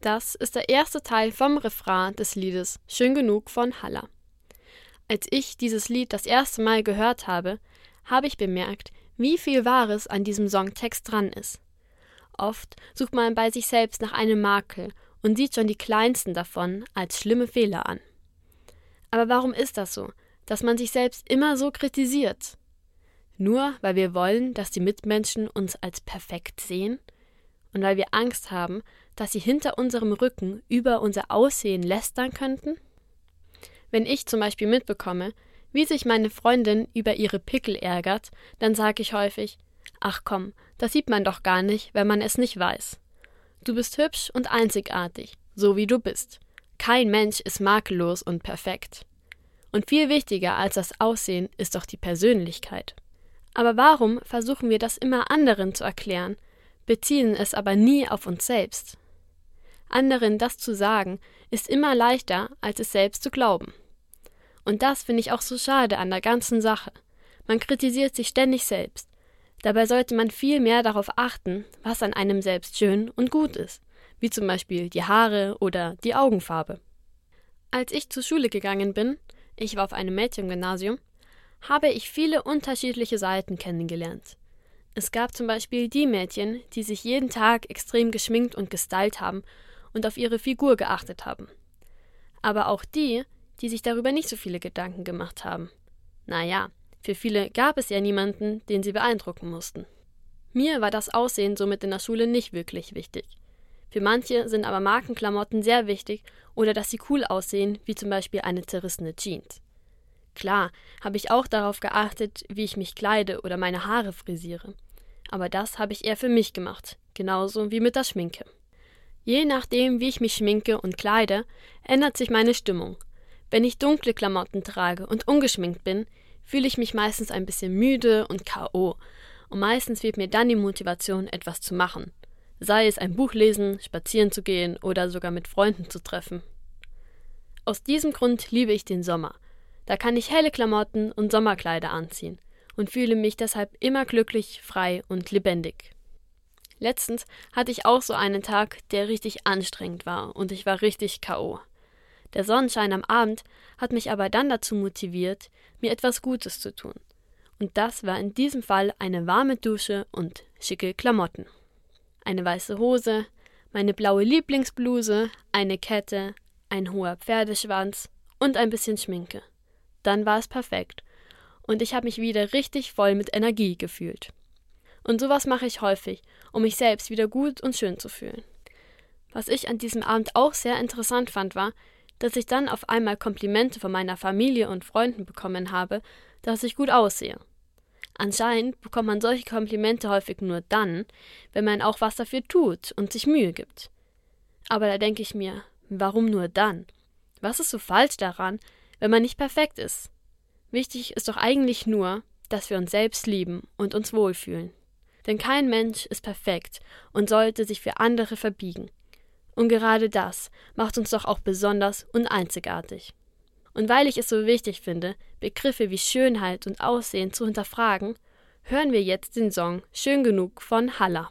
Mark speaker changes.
Speaker 1: Das ist der erste Teil vom Refrain des Liedes Schön genug von Haller. Als ich dieses Lied das erste Mal gehört habe, habe ich bemerkt, wie viel Wahres an diesem Songtext dran ist. Oft sucht man bei sich selbst nach einem Makel und sieht schon die kleinsten davon als schlimme Fehler an. Aber warum ist das so, dass man sich selbst immer so kritisiert? Nur weil wir wollen, dass die Mitmenschen uns als perfekt sehen? Und weil wir Angst haben, dass sie hinter unserem Rücken über unser Aussehen lästern könnten? Wenn ich zum Beispiel mitbekomme, wie sich meine Freundin über ihre Pickel ärgert, dann sage ich häufig Ach komm, das sieht man doch gar nicht, wenn man es nicht weiß. Du bist hübsch und einzigartig, so wie du bist. Kein Mensch ist makellos und perfekt. Und viel wichtiger als das Aussehen ist doch die Persönlichkeit. Aber warum versuchen wir das immer anderen zu erklären, beziehen es aber nie auf uns selbst? Anderen das zu sagen, ist immer leichter, als es selbst zu glauben. Und das finde ich auch so schade an der ganzen Sache. Man kritisiert sich ständig selbst. Dabei sollte man viel mehr darauf achten, was an einem selbst schön und gut ist, wie zum Beispiel die Haare oder die Augenfarbe. Als ich zur Schule gegangen bin, ich war auf einem Mädchengymnasium, habe ich viele unterschiedliche Seiten kennengelernt. Es gab zum Beispiel die Mädchen, die sich jeden Tag extrem geschminkt und gestylt haben und auf ihre Figur geachtet haben. Aber auch die, die sich darüber nicht so viele Gedanken gemacht haben. Naja, für viele gab es ja niemanden, den sie beeindrucken mussten. Mir war das Aussehen somit in der Schule nicht wirklich wichtig. Für manche sind aber Markenklamotten sehr wichtig oder dass sie cool aussehen, wie zum Beispiel eine zerrissene Jeans. Klar, habe ich auch darauf geachtet, wie ich mich kleide oder meine Haare frisiere. Aber das habe ich eher für mich gemacht, genauso wie mit der Schminke. Je nachdem, wie ich mich schminke und kleide, ändert sich meine Stimmung. Wenn ich dunkle Klamotten trage und ungeschminkt bin, fühle ich mich meistens ein bisschen müde und K.O. Und meistens fehlt mir dann die Motivation, etwas zu machen. Sei es ein Buch lesen, spazieren zu gehen oder sogar mit Freunden zu treffen. Aus diesem Grund liebe ich den Sommer. Da kann ich helle Klamotten und Sommerkleider anziehen und fühle mich deshalb immer glücklich, frei und lebendig. Letztens hatte ich auch so einen Tag, der richtig anstrengend war und ich war richtig K.O. Der Sonnenschein am Abend hat mich aber dann dazu motiviert, mir etwas Gutes zu tun. Und das war in diesem Fall eine warme Dusche und schicke Klamotten. Eine weiße Hose, meine blaue Lieblingsbluse, eine Kette, ein hoher Pferdeschwanz und ein bisschen Schminke. Dann war es perfekt. Und ich habe mich wieder richtig voll mit Energie gefühlt. Und sowas mache ich häufig, um mich selbst wieder gut und schön zu fühlen. Was ich an diesem Abend auch sehr interessant fand, war, dass ich dann auf einmal Komplimente von meiner Familie und Freunden bekommen habe, dass ich gut aussehe. Anscheinend bekommt man solche Komplimente häufig nur dann, wenn man auch was dafür tut und sich Mühe gibt. Aber da denke ich mir, warum nur dann? Was ist so falsch daran, wenn man nicht perfekt ist? Wichtig ist doch eigentlich nur, dass wir uns selbst lieben und uns wohlfühlen. Denn kein Mensch ist perfekt und sollte sich für andere verbiegen. Und gerade das macht uns doch auch besonders und einzigartig. Und weil ich es so wichtig finde, Begriffe wie Schönheit und Aussehen zu hinterfragen, hören wir jetzt den Song Schön genug von Haller.